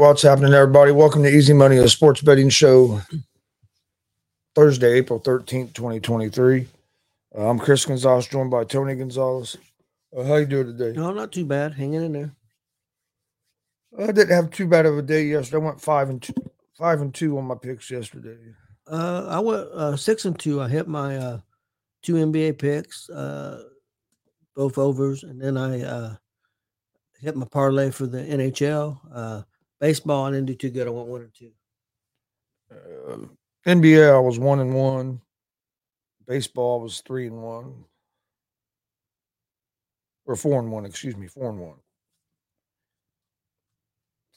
what's happening, everybody? Welcome to Easy Money, a sports betting show. Thursday, April thirteenth, twenty twenty three. Uh, I'm Chris Gonzalez, joined by Tony Gonzalez. Uh, how you doing today? No, not too bad. Hanging in there. I didn't have too bad of a day yesterday. I went five and two, five and two on my picks yesterday. Uh, I went uh, six and two. I hit my uh, two NBA picks, uh, both overs, and then I uh, hit my parlay for the NHL. Uh, baseball, I didn't do too good. I went one or two. Uh, NBA, I was one and one. Baseball was three and one, or four and one. Excuse me, four and one.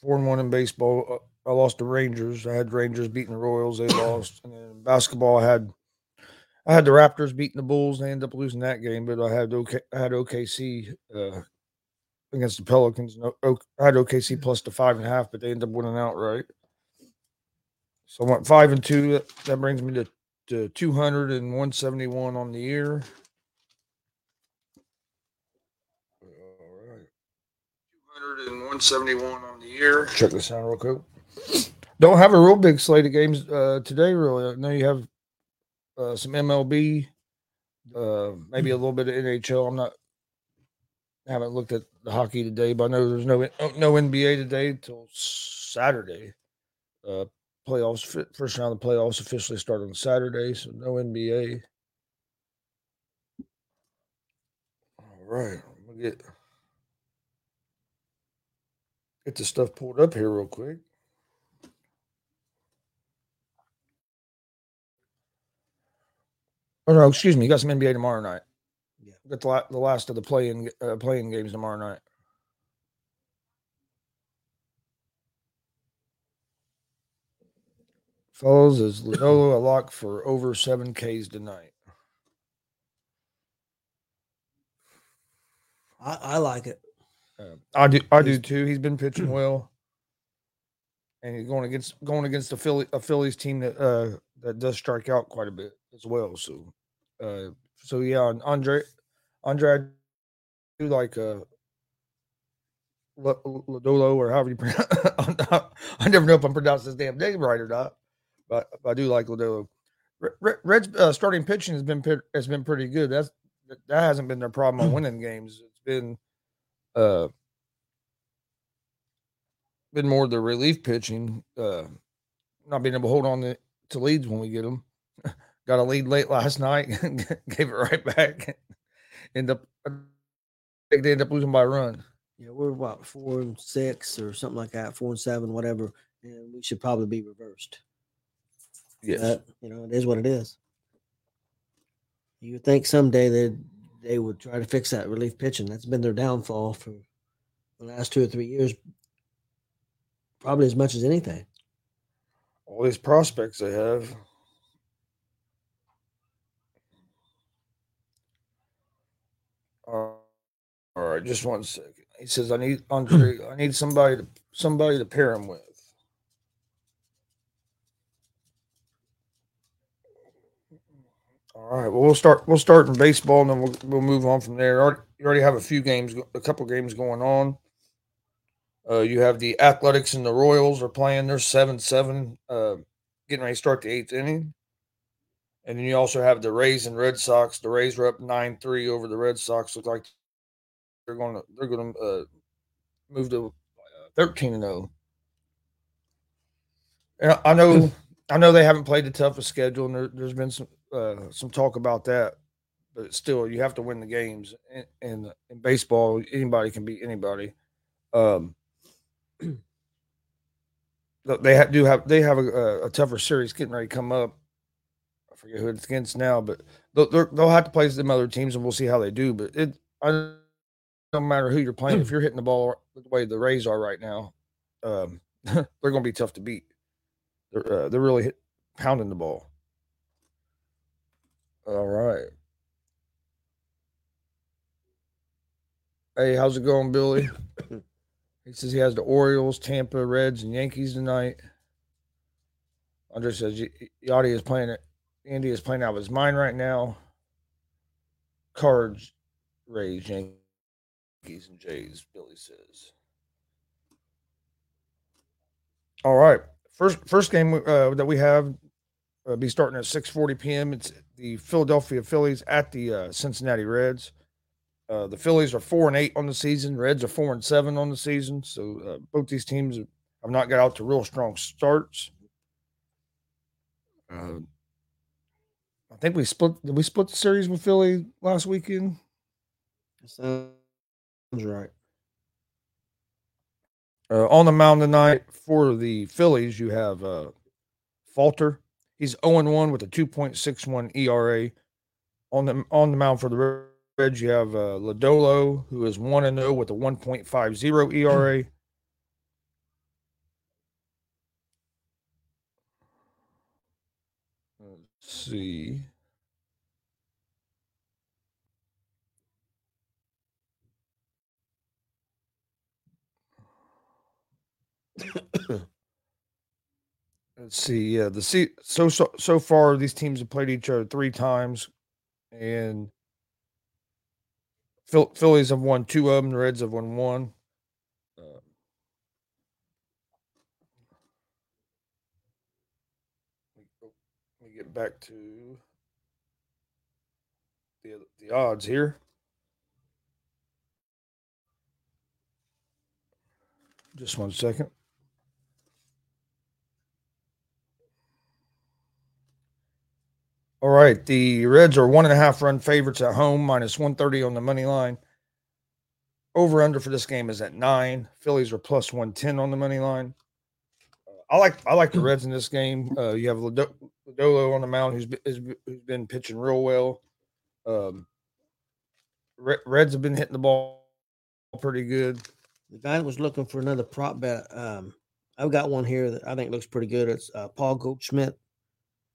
Four and one in baseball. Uh, I lost the Rangers. I had Rangers beating the Royals. They lost. And then basketball, I had I had the Raptors beating the Bulls. They ended up losing that game, but I had OK, I had OKC uh, against the Pelicans. No, I had OKC plus the five and a half, but they ended up winning outright. So I went five and two. That, that brings me to, to 200 and 171 on the year. All right. 200 and 171 on the year. Check this out real quick. Don't have a real big slate of games uh, today, really. I know you have uh, some MLB, uh, maybe a little bit of NHL. I'm not I haven't looked at the hockey today, but I know there's no no NBA today until Saturday. Uh, playoffs first round of the playoffs officially start on Saturday, so no NBA. All right, I'm gonna get get the stuff pulled up here real quick. Oh no, excuse me. You got some NBA tomorrow night. Got the, la- the last of the playing uh, playing games tomorrow night. Fellas, is Lodolo a lock for over seven Ks tonight? I, I like it. Uh, I do. I do too. He's been pitching well, and he's going against going against a Philly a Phillies team that uh, that does strike out quite a bit as well. So, uh, so yeah, Andre Andre, I do like uh Lodolo or however you pronounce. I never know if I'm pronouncing this damn name right or not but, but I do like Ladolo. Red's uh, starting pitching has been has been pretty good. That's that hasn't been their problem on winning games. It's been uh been more the relief pitching, uh not being able to hold on to, to leads when we get them. Got a lead late last night, gave it right back. End up they end up losing by a run. Yeah, we're about four and six or something like that, four and seven, whatever, and we should probably be reversed. Yes. But, you know, it is what it is. You would think someday that they would try to fix that relief pitching. That's been their downfall for the last two or three years, probably as much as anything. All these prospects they have. Uh, right, just one second. He says, "I need Andre. I need somebody to somebody to pair him with." All right. Well, we'll start. We'll start in baseball, and then we'll we'll move on from there. You already have a few games, a couple games going on. Uh, you have the Athletics and the Royals are playing. They're seven seven, uh, getting ready to start the eighth inning. And then you also have the Rays and Red Sox. The Rays are up nine three over the Red Sox. Look like they're going to they're going to uh, move to uh, thirteen and zero. And I know I know they haven't played the toughest schedule, and there, has been some uh, some talk about that, but still, you have to win the games. And in, in, baseball, anybody can beat anybody. Um, they have, do have they have a, a, tougher series getting ready to come up. I forget who it's against now, but they'll, they'll have to play some other teams, and we'll see how they do. But it, I, no matter who you're playing, if you're hitting the ball the way the Rays are right now, um, they're going to be tough to beat. They're uh, they're really hit, pounding the ball. All right. Hey, how's it going, Billy? he says he has the Orioles, Tampa, Reds, and Yankees tonight. Andre says Yachty is playing it. Andy is playing out of his mind right now. Cards, Rays, Yankees, and Jays. Billy says. All right. First first game uh, that we have uh, be starting at 6:40 p.m. It's the Philadelphia Phillies at the uh, Cincinnati Reds. Uh, the Phillies are four and eight on the season. Reds are four and seven on the season. So uh, both these teams have not got out to real strong starts. Uh, I think we split. Did we split the series with Philly last weekend? Right. Uh, on the mound tonight for the Phillies, you have uh, Falter. He's 0 1 with a 2.61 ERA. On the on the mound for the Reds, you have uh, Lodolo, who is 1 0 with a 1.50 ERA. Let's see. Let's see. Yeah, the so so so far these teams have played each other three times, and Phil, Phillies have won two of them. The Reds have won one. Uh, let me get back to the the odds here. Just one second. All right. The Reds are one and a half run favorites at home, minus 130 on the money line. Over under for this game is at nine. Phillies are plus 110 on the money line. I like I like the Reds in this game. Uh, you have Lodolo on the mound who's been, who's been pitching real well. Um, Reds have been hitting the ball pretty good. The guy was looking for another prop bet. Um, I've got one here that I think looks pretty good. It's uh, Paul Goldschmidt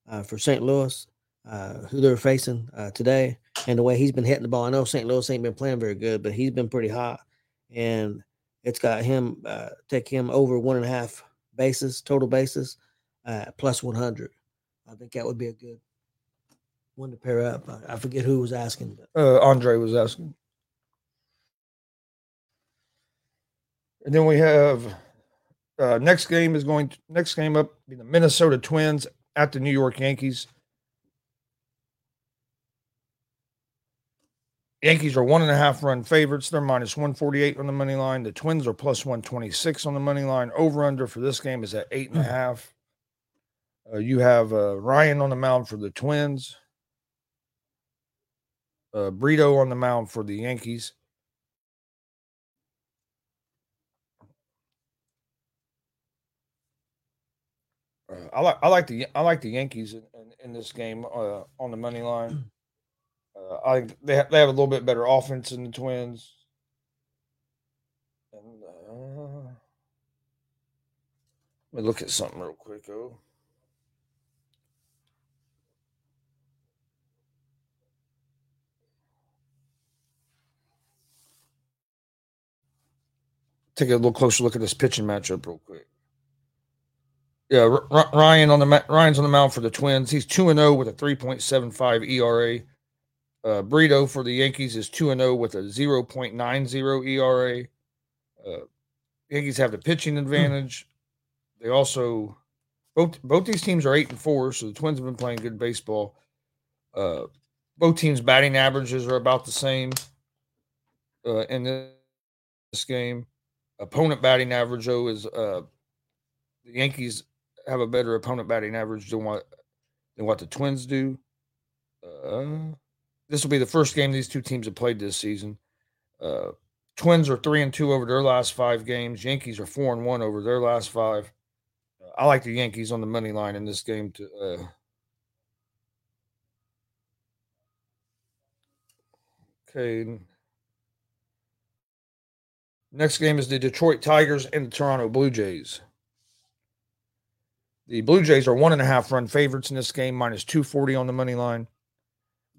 uh, for St. Louis uh, who they're facing uh, today and the way he's been hitting the ball. I know St. Louis ain't been playing very good, but he's been pretty hot, and it's got him uh, take him over one and a half bases total bases uh, plus one hundred. I think that would be a good one to pair up. I, I forget who was asking. But. Uh, Andre was asking, and then we have uh, next game is going to, next game up be the Minnesota Twins at the New York Yankees. Yankees are one and a half run favorites. They're minus 148 on the money line. The Twins are plus 126 on the money line. Over under for this game is at eight and a hmm. half. Uh, you have uh, Ryan on the mound for the Twins, uh, Brito on the mound for the Yankees. Uh, I like I like the I like the Yankees in, in, in this game uh, on the money line. Uh, I they have, they have a little bit better offense than the Twins. And uh, let me look at something real quick. Oh. Take a little closer look at this pitching matchup real quick. Yeah, R- Ryan on the Ryan's on the mound for the Twins. He's two and zero oh with a three point seven five ERA. Uh, Brito for the Yankees is 2 0 with a 0.90 ERA. Uh, Yankees have the pitching hmm. advantage. They also both both these teams are eight and four, so the Twins have been playing good baseball. Uh, both teams' batting averages are about the same uh, in this game. Opponent batting average though is uh, the Yankees have a better opponent batting average than what than what the Twins do. Uh, this will be the first game these two teams have played this season. Uh, Twins are three and two over their last five games. Yankees are four and one over their last five. Uh, I like the Yankees on the money line in this game. To uh, okay. Next game is the Detroit Tigers and the Toronto Blue Jays. The Blue Jays are one and a half run favorites in this game, minus 240 on the money line.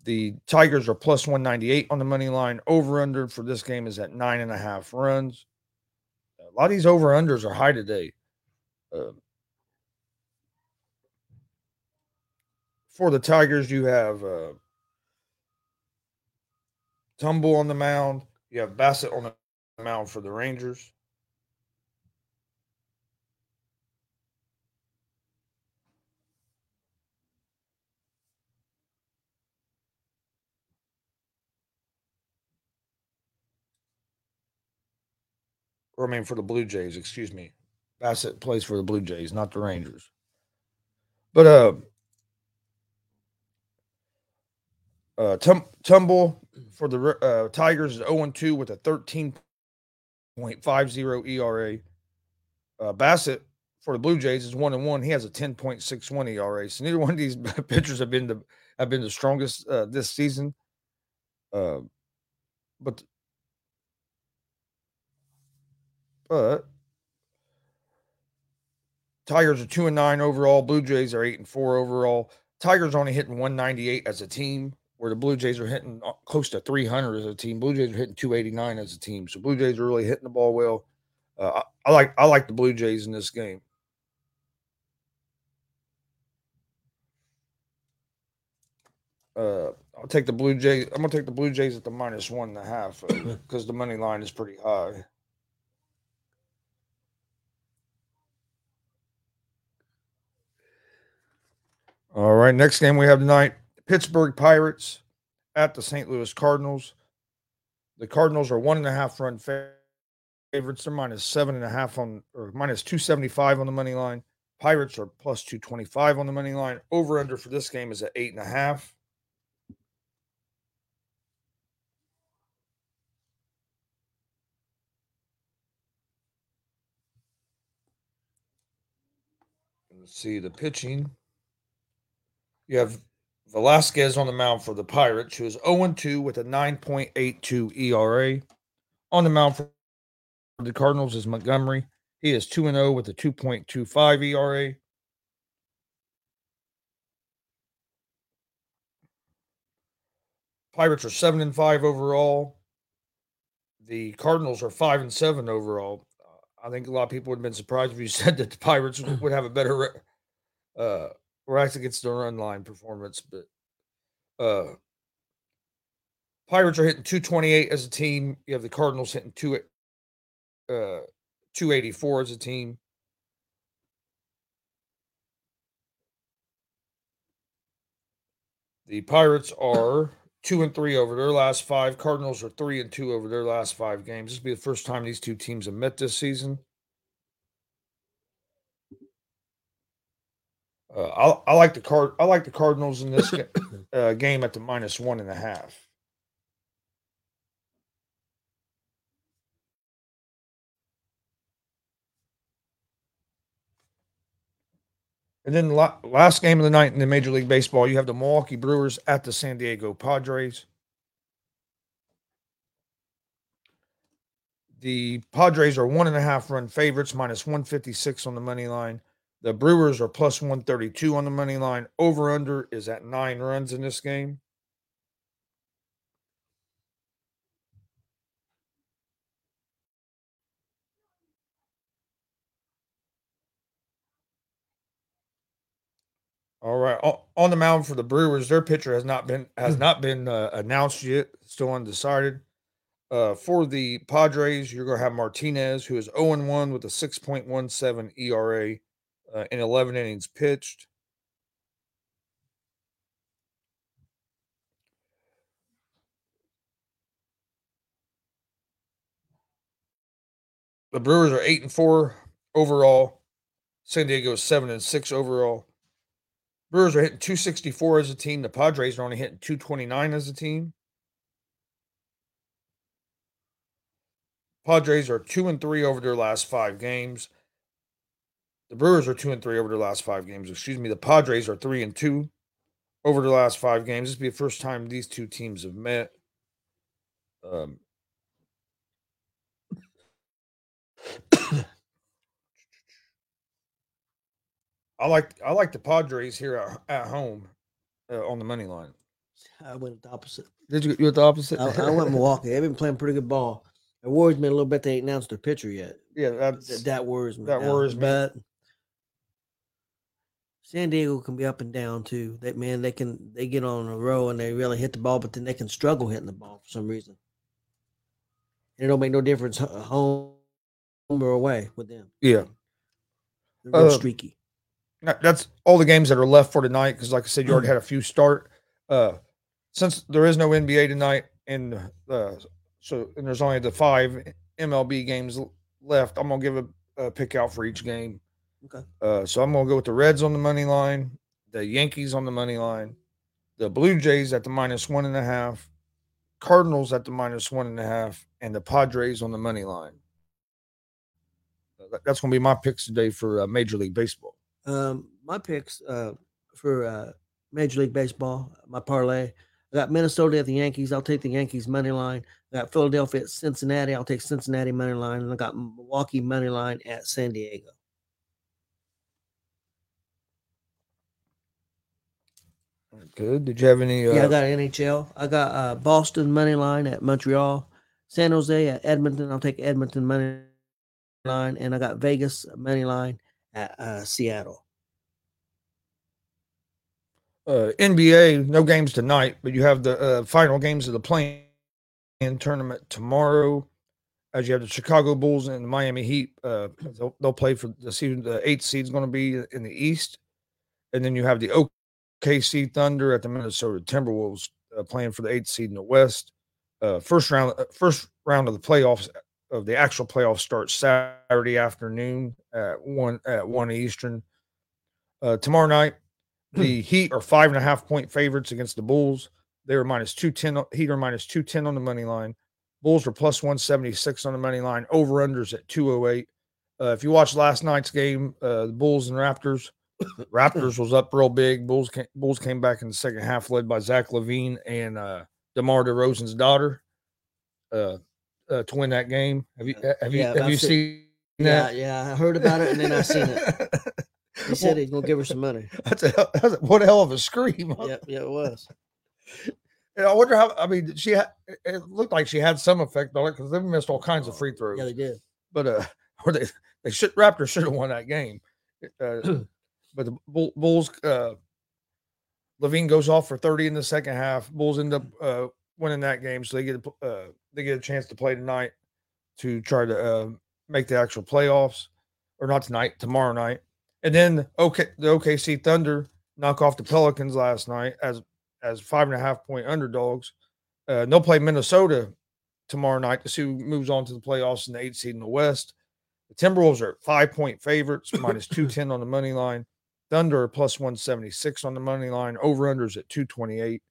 The Tigers are plus 198 on the money line. Over under for this game is at nine and a half runs. A lot of these over unders are high today. Uh, for the Tigers, you have uh, Turnbull on the mound. You have Bassitt on the mound for the Rangers. Or I mean for the Blue Jays, excuse me. Bassitt plays for the Blue Jays, not the Rangers. But uh, uh Tum- Turnbull for the uh, Tigers is 0 2 with a 13.50 ERA. Uh, Bassitt for the Blue Jays is one and one. He has a 10.61 ERA. So neither one of these pitchers have been the have been the strongest uh, this season. Uh, but but Tigers are two and nine overall. Blue Jays are eight and four overall. Tigers only hitting 198 as a team, where the Blue Jays are hitting uh, close to 300 as a team. Blue Jays are hitting 289 as a team. So Blue Jays are really hitting the ball well. Uh, I, I like I like the Blue Jays in this game. Uh, I'll take the Blue Jays. I'm gonna take the Blue Jays at the minus one and a half because uh, the money line is pretty high. All right, next game we have tonight: Pittsburgh Pirates at the St. Louis Cardinals. The Cardinals are one and a half run favorites. They're minus seven and a half on or minus two seventy five on the money line. Pirates are plus two twenty five on the money line. Over under for this game is at eight and a half. Let's see the pitching. You have Velasquez on the mound for the Pirates, who is 0 2 with a 9.82 ERA. On the mound for the Cardinals is Montgomery. He is 2 0 with a 2.25 ERA. Pirates are 7 and 5 overall. The Cardinals are 5 and 7 overall. I think a lot of people would have been surprised if you said that the Pirates would have a better uh racks against the run line performance, but uh Pirates are hitting 228 as a team. You have the Cardinals hitting two uh 284 as a team. The Pirates are two and three over their last five. Cardinals are three and two over their last five games. This will be the first time these two teams have met this season. Uh, I, I, like the card. I like the Cardinals in this uh, game at the minus one and a half. And then the last game of the night in the Major League Baseball, you have the Milwaukee Brewers at the San Diego Padres. The Padres are one and a half run favorites, minus 156 on the money line. The Brewers are plus 132 on the money line. Over under is at nine runs in this game. All right, on the mound for the Brewers, their pitcher has not been has hmm. not been uh, announced yet. Still undecided. Uh, for the Padres, you're going to have Martinez, who is 0 1 with a 6.17 ERA uh, in 11 innings pitched. The Brewers are 8 and 4 overall. San Diego is 7 and 6 overall. Brewers are hitting 264 as a team. The Padres are only hitting 229 as a team. Padres are two and three over their last five games. The Brewers are two and three over their last five games. Excuse me. The Padres are three and two over the last five games. This will be the first time these two teams have met. Um, I like I like the Padres here at, at home uh, on the money line. I went the opposite. Did you? You went the opposite? I, I went Milwaukee. They've been playing pretty good ball. It worries me a little bit. They ain't announced their pitcher yet. Yeah, that's that, that worries me. That now. worries me. But San Diego can be up and down too. That man, they can they get on a row and they really hit the ball, but then they can struggle hitting the ball for some reason. And it don't make no difference home or away with them. Yeah, they're real uh, streaky that's all the games that are left for tonight. Because, like I said, you already mm. had a few start. Uh, since there is no NBA tonight, and uh, so and there's only the five MLB games left, I'm gonna give a, a pick out for each game. Okay. Uh, so I'm gonna go with the Reds on the money line, the Yankees on the money line, the Blue Jays at the minus one and a half, Cardinals at the minus one and a half, and the Padres on the money line. Uh, that's gonna be my picks today for uh, Major League Baseball. Um, my picks uh, for uh, Major League Baseball, my parlay. I got Minnesota at the Yankees. I'll take the Yankees money line. I got Philadelphia at Cincinnati. I'll take Cincinnati money line. And I got Milwaukee money line at San Diego. Good. Did you have any? Uh, yeah, I got NHL. I got uh, Boston money line at Montreal. San Jose at Edmonton. I'll take Edmonton money line, and I got Vegas money line at uh, Seattle. Uh, NBA, no games tonight, but you have the uh, final games of the play-in tournament tomorrow. As you have the Chicago Bulls and the Miami Heat, uh, they'll, they'll play for the season. The eighth seed is going to be in the East, and then you have the OKC Thunder at the Minnesota Timberwolves uh, playing for the eighth seed in the West. Uh, first round, uh, first round of the playoffs of the actual playoffs starts Saturday afternoon at one at one Eastern. Uh, tomorrow night, Hmm. The Heat are five and a half point favorites against the Bulls. They are minus 210. Heat are minus 210 on the money line. Bulls are plus 176 on the money line. Over unders at 208. Uh, if you watched last night's game, uh, the Bulls and Raptors, Raptors was up real big. Bulls came, Bulls came back in the second half, led by Zach LaVine and uh, DeMar DeRozan's daughter, uh, uh, to win that game. Have you have you yeah, have you seen? That? Yeah, yeah, I heard about it and then I seen it. He said he's gonna give her some money. That's a, that's a what a hell of a scream. Yeah, yeah, it was. And I wonder how. I mean, she had. It looked like she had some effect on it because they missed all kinds of free throws. Yeah, they did. But uh, or they they should Raptors should have won that game. Uh, but the Bull, Bulls, uh, LaVine goes off for thirty in the second half. Bulls end up uh winning that game, so they get uh they get a chance to play tonight to try to uh, make the actual playoffs, or not tonight, tomorrow night. And then okay, the OKC Thunder knock off the Pelicans last night as as five and a half point underdogs. Uh, they'll play Minnesota tomorrow night to see who moves on to the playoffs in the eighth seed in the West. The Timberwolves are five point favorites, minus 210 on the money line. Thunder plus 176 on the money line. Over unders at 228.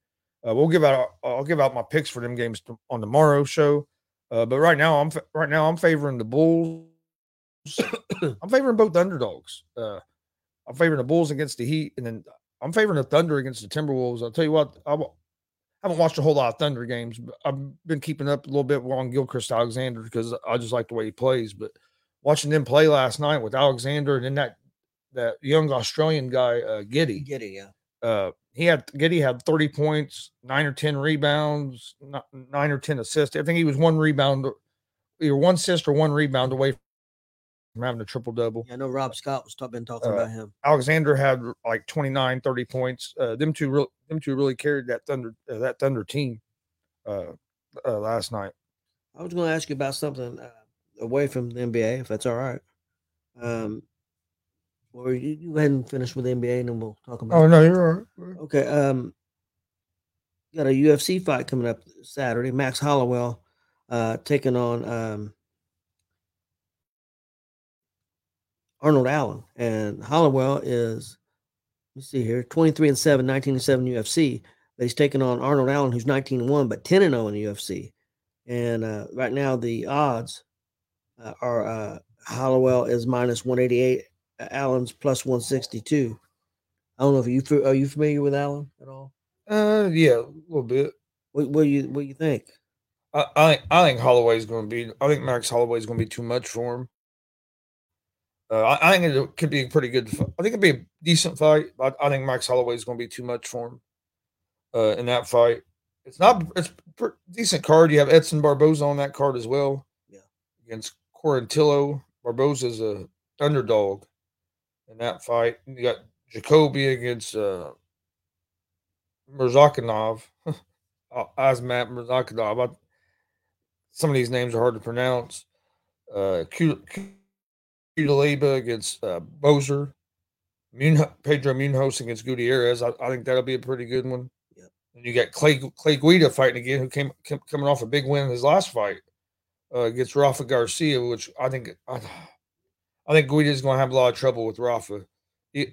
Uh, we'll give out. I'll give out my picks for them games on tomorrow show. Uh, but right now, I'm right now I'm favoring the Bulls I'm favoring both underdogs. Uh, I'm favoring the Bulls against the Heat, and then I'm favoring the Thunder against the Timberwolves. I'll tell you what, I haven't watched a whole lot of Thunder games, but I've been keeping up a little bit on Gilgeous-Alexander because I just like the way he plays. But watching them play last night with Alexander and then that that young Australian guy uh, Giddy. Giddey, yeah. Uh, he had Giddey had 30 points, nine or 10 rebounds, nine or 10 assists. I think he was one rebound, either one assist or one rebound away from having a triple double. Yeah, I know Rob Scott was been talking uh, about him. Alexander had like 29, 30 points. Uh, them two, re- them two really carried that Thunder, uh, that Thunder team uh, uh, last night. I was going to ask you about something uh, away from the NBA, if that's all right. Um, or you, you go ahead and finish with the NBA, and then we'll talk about. Oh no, you're all right. Okay. Um, got a UFC fight coming up Saturday. Max Holloway uh, taking on um, Arnold Allen. And Holloway is, let me see here, 23 and 7, 19 and 7 UFC. But he's taking on Arnold Allen, who's 19 and 1, but 10 and 0 in the UFC. And uh, right now, the odds uh, are uh, Holloway is minus 188, Allen's plus 162. I don't know if you are you familiar with Allen at all? Uh, yeah, a little bit. What, what do you what do you think? I I, I think Holloway's going to be. I think Max Holloway's going to be too much for him. Uh, I, I, think it could be a pretty good. I think it'd be a decent fight. I, I think Max Holloway is going to be too much for him uh, in that fight. It's not. It's a decent card. You have Edson Barboza on that card as well. Yeah, against Quarantillo. Barboza's a underdog in that fight. You got Jacoby against uh, Murzakanov. Azamat Murzakanov. Some of these names are hard to pronounce. Uh, Q, Q, against uh, Boser, Pedro Munhoz against Gutierrez. I, I, think that'll be a pretty good one. Yeah. And you got Clay Clay Guida fighting again, who came, came coming off a big win in his last fight uh, against Rafa Garcia, which I think I, I think Guida's going to have a lot of trouble with Rafa.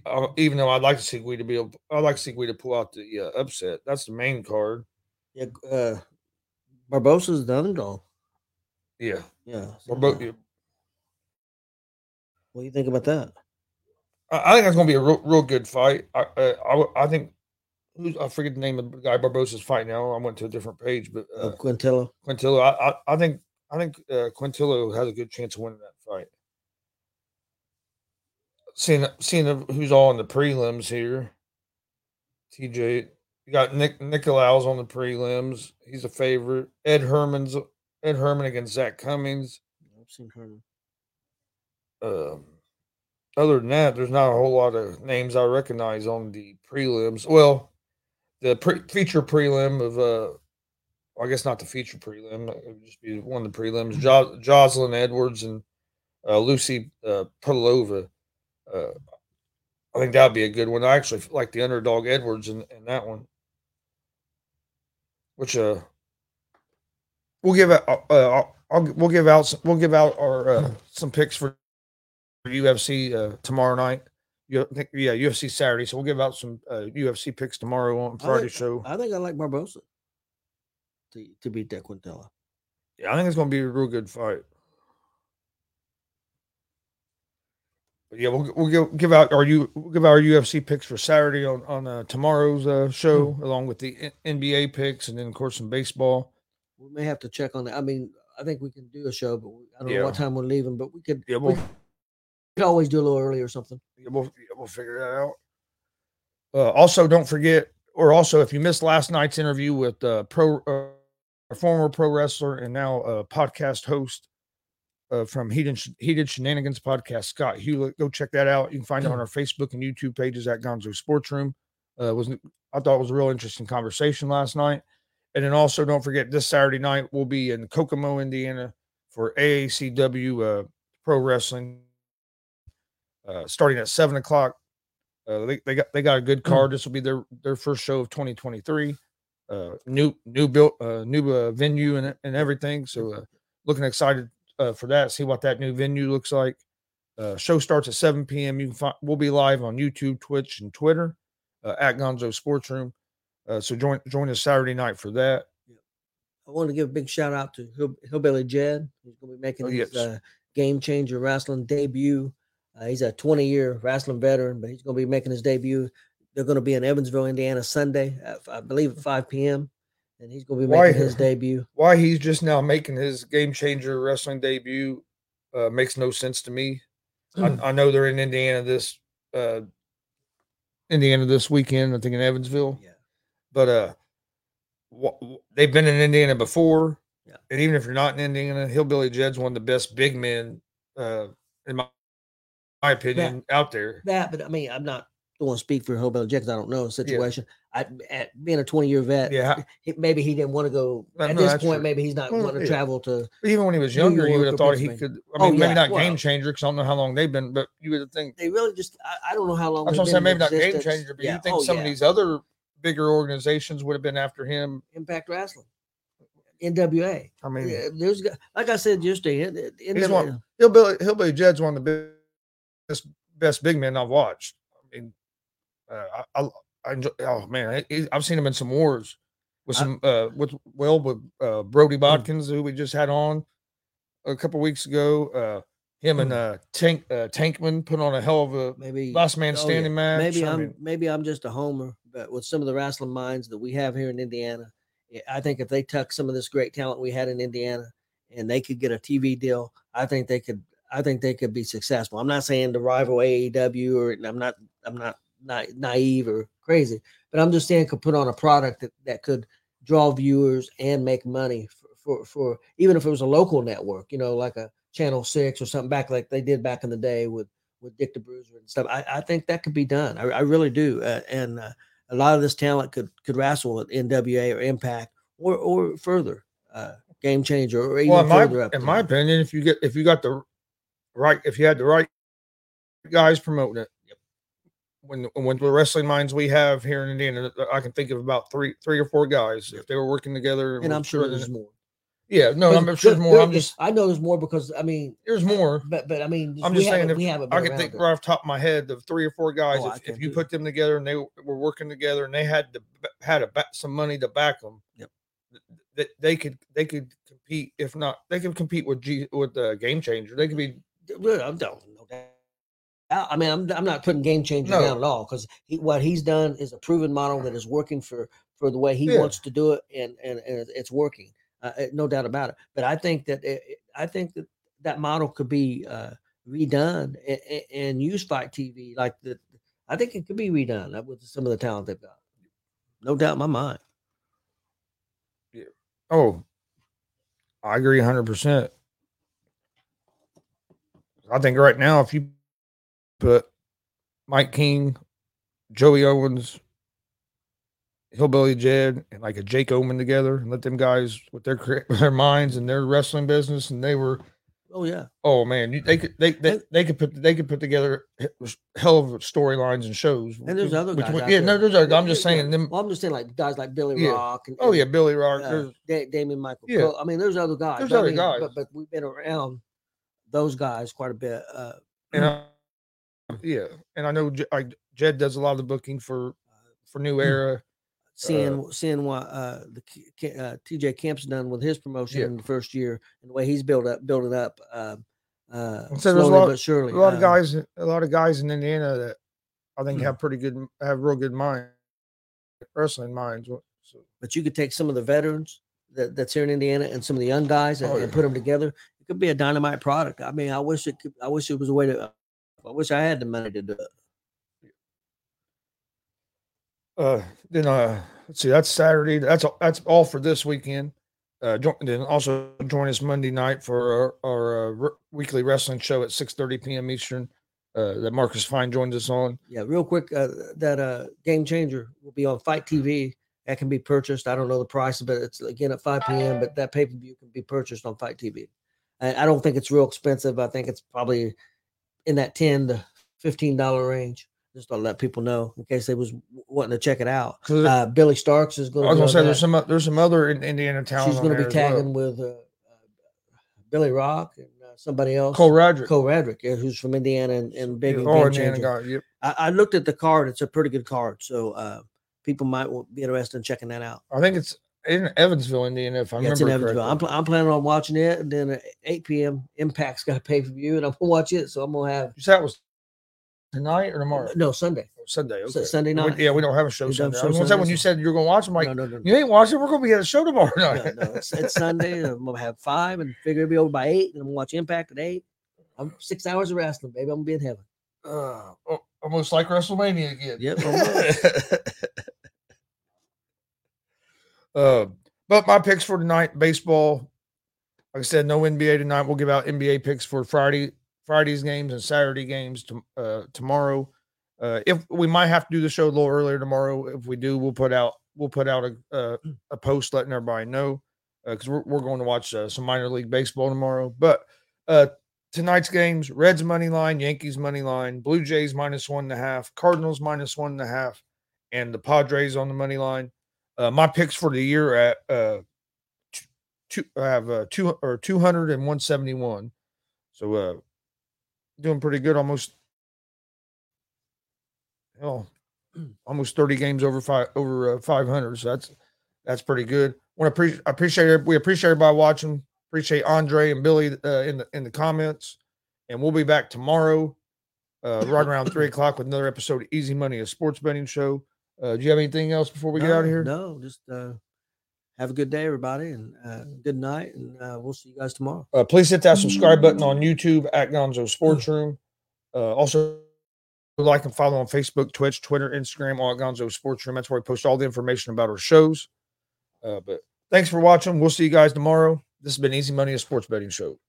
Uh, even though I'd like to see Guida be able, I'd like to see Guida pull out the uh, upset. That's the main card. Yeah, uh, Barboza's the underdog. Yeah, yeah. Barbo- what do you think about that? I, I think that's going to be a real, real good fight. I, uh, I, I think who's I forget the name of the guy Barboza's fight now. I went to a different page, but uh, Quintillo. Quintillo. I, I, I think I think uh, Quintillo has a good chance of winning that fight seeing seeing who's all in the prelims here. TJ, you got Nick Nicolaus on the prelims. He's a favorite. Ed Herman's Ed Herman against Zak Cummings. I've seen Herman. Um, other than that, there's not a whole lot of names I recognize on the prelims. Well, the pre- feature prelim of uh, well, I guess not the feature prelim. It would just be one of the prelims. Jo- Jocelyn Edwards and uh, Lucy uh, Pudilova uh, I think that would be a good one. I actually like the underdog Edwards in, in that one, which uh, we'll give out. Uh, I'll, I'll, we'll give out. Some, we'll give out our uh, some picks for UFC uh, tomorrow night. You think, yeah, UFC Saturday. So we'll give out some uh, UFC picks tomorrow on Friday I think, show. I think I like Barboza to to beat that Quintella. Yeah, I think it's going to be a real good fight. Yeah, we'll we'll give, give out our you we'll give our UFC picks for Saturday on on uh, tomorrow's uh, show, mm-hmm. along with the NBA picks, and then of course some baseball. We may have to check on that. I mean, I think we can do a show, but we, I don't yeah. know what time we're leaving. But we could. Yeah, we'll, we could always do a little early or something. Yeah, we'll yeah, we'll figure that out. Uh, also, don't forget, or also if you missed last night's interview with uh, pro, uh, former pro wrestler and now uh, podcast host uh, from Heated, Heated Shenanigans podcast, Scott Hewlett. Go check that out. You can find it on our Facebook and YouTube pages at Gonzo Sports Room. Uh, was I thought it was a real interesting conversation last night. And then also don't forget this Saturday night we'll be in Kokomo, Indiana for AACW uh, Pro Wrestling, uh, starting at seven o'clock. Uh, they, they got they got a good card. This will be their their first show of 2023. Uh, new new built uh, new uh, venue and and everything. So uh, looking excited uh, for that. See what that new venue looks like. Uh, show starts at 7 p.m. You can find we'll be live on YouTube, Twitch, and Twitter uh, at Gonzo Sports Room. Uh, so join join us Saturday night for that. I want to give a big shout out to Hill, Hillbilly Jed, who's going to be making oh, his yes. uh, game changer wrestling debut. Uh, he's a 20 year wrestling veteran, but he's going to be making his debut. They're going to be in Evansville, Indiana, Sunday, at, I believe at 5 p.m and he's going to be making why, his debut. Why he's just now making his game changer wrestling debut uh, makes no sense to me. I, hmm. I, know they're in Indiana this uh, Indiana this weekend. I think in Evansville. Yeah, but uh, wh- they've been in Indiana before. Yeah, and even if you're not in Indiana, Hillbilly Jed's one of the best big men, uh, in my, my opinion, that, out there. That, but I mean, I'm not don't want to speak for Jed because I don't know the situation. Yeah. I, at being a 20 year vet, yeah, he, maybe he didn't want to go. at no, this point, true. maybe he's not well, wanting to travel to. But Even when he was younger, you would have thought he could. I oh, mean, oh, maybe not well, game changer because I don't know how long they've been, but you would think they really just. I, I don't know how long. I was going to say maybe not game changer, but yeah. you think oh, some yeah. of these other bigger organizations would have been after him? Impact Wrestling. NWA. I mean, there's like I said yesterday. He's one, Hillbilly Hillbilly Jed's one of the best best big men I've watched. I uh, I, I, I enjoy, oh man, I, have seen him in some wars with some uh with well with uh Brody Bodkins who we just had on a couple weeks ago. Uh him and uh Tank uh Tankman put on a hell of a maybe last man standing oh, yeah. match. Maybe I am mean, maybe I'm just a homer, but with some of the wrestling minds that we have here in Indiana, I think if they tuck some of this great talent we had in Indiana and they could get a TV deal, I think they could I think they could be successful. I'm not saying to rival AEW or I'm not I'm not na- naive or crazy, but I'm just saying could put on a product that, that could draw viewers and make money for, for, for even if it was a local network, you know, like a Channel Six or something back like they did back in the day with with Dick the Bruiser and stuff. I, I think that could be done. I, I really do, uh, and uh, a lot of this talent could could wrestle with NWA or Impact or or further. Uh, game changer or even well, in my, further up. In my opinion, if you get if you got the right if you had the right guys promoting it, when when the wrestling minds we have here in Indiana, uh, I can think of about three three or four guys if they were working together. And I'm sure there's more. Yeah, no, I'm sure there's more. I'm just I know there's more because I mean, there's more. but but I mean, I'm just saying if we haven't I can think right off the top of my head of three or four guys. Oh, if, if you put them together and they were working together and they had to had a, some money to back them, Yep. that they could they could compete. If not, they could compete with G with the game changer. They could be I'm doubt. I mean, I'm I'm not putting game changer No. down at all because he, what he's done is a proven model that is working for for the way he Yeah. wants to do it, and and, and it's working, uh, no doubt about it. But I think that it, I think that that model could be uh, redone and, and use FITE TV like the. I think it could be redone uh, with some of the talent they've got. No doubt in my mind. Yeah. oh, I agree hundred percent. I think right now if you put Mike King, Joey Owens, Hillbilly Jed, and like a Jake Oman together, and let them guys with their crea- their minds and their wrestling business, and they were Oh yeah, Oh man, they could they, they they could put they could put together hell of storylines and shows. and there's other guys. out yeah, there. no, there's other. I'm just saying them. Well, I'm just saying like guys like Billy Yeah. Rock. And, Oh yeah, Billy Rock. uh, Da- Damien Michael. Yeah. Cole. I mean, there's other guys. There's but I other mean, guys. but, but we've been around those guys quite a bit. Uh, and I, yeah, and I know like Jed does a lot of the booking for for New Era. seeing seeing what uh, the uh, TJ Camp's done with his promotion Yeah. in the first year and the way he's built up, built it up, um, uh, so there's a slowly lot- but surely. A lot of um, guys, a lot of guys in Indiana that I think Hmm. have pretty good, have real good minds, wrestling minds. So, but you could take some of the veterans that, that's here in Indiana and some of the young guys and, Oh, and yeah. put them together. It could be a dynamite product. I mean, I wish it could. I wish it was a way to. I wish I had the money to do it. uh, then uh, let's see, that's Saturday. That's all- that's all for this weekend. Uh, jo- then also join us Monday night for our, our uh, re- weekly wrestling show at 6:30 p.m. Eastern. Uh, that Marcus Fine joins us on. Yeah, real quick, uh, that uh, game changer will be on FITE TV. That can be purchased. I don't know the price, but it's again at 5 p.m. But that pay per view can be purchased on FITE TV. I, I don't think it's real expensive. I think it's probably in that 10 to 15 dollar range. Just to let people know in case they was wanting to check it out. Uh, Billie Starkz is I going. was to gonna say there's some there's some other Indiana towns. She's going to be as well. tagging with uh, uh, Billy Rock and uh, somebody else. Cole Radrick. Cole Radrick, yeah, who's from Indiana and, and big. Oh, Indiana guy. Yep. I, I looked at the card. It's a pretty good card. So uh, people might be interested in checking that out. I think it's in Evansville, Indiana, if I Yeah, it's in remember Evansville. I'm, pl- I'm planning on watching it. And then at 8 p.m., Impact's got a pay per view, and I'm to watch it. So I'm to have You that was tonight or tomorrow? no Sunday. Sunday. Su- Okay. Sunday We- night. yeah, we don't have a show We Sunday. I was Sunday, when you said you're gonna watch, I'm like, no, no, no, no. you ain't watching. We're gonna be at a show tomorrow night. no, it's, it's Sunday. I'm to have five and figure it'll be over by eight. And I'm to watch Impact at eight. I'm six hours of wrestling, baby. I'm to be in heaven. Uh, almost like WrestleMania again. Yep. uh, but my picks for tonight: baseball. Like I said, no NBA tonight. We'll give out NBA picks for Friday, Friday's games and Saturday games to, uh, tomorrow. Uh, if we might have to do the show a little earlier tomorrow, if we do, we'll put out we'll put out a uh, a post letting everybody know because we're we're going to watch uh, some minor league baseball tomorrow. But uh, tonight's games: Reds money line, Yankees money line, Blue Jays minus one and a half, Cardinals minus one and a half, and the Padres on the money line. Uh, my picks for the year at uh, two, I have uh, two or two hundred and one seventy one. So uh, doing pretty good, almost. Hell, almost thirty games over five over uh, five hundred. So that's that's pretty good. Want to pre- appreciate. We appreciate everybody watching. Appreciate Andre and Billy uh, in the in the comments, and we'll be back tomorrow, uh, right around three o'clock with another episode of Easy Money, a sports betting show. Uh, do you have anything else before we get out of here? No, just uh, have a good day, everybody, and uh, good night. And uh, we'll see you guys tomorrow. Uh, please hit that subscribe button on YouTube at Gonzo Sports Room. Uh, also, like and follow on Facebook, Twitch, Twitter, Instagram, all at Gonzo Sports Room. That's where we post all the information about our shows. Uh, but thanks for watching. We'll see you guys tomorrow. This has been Easy Money, a sports betting show.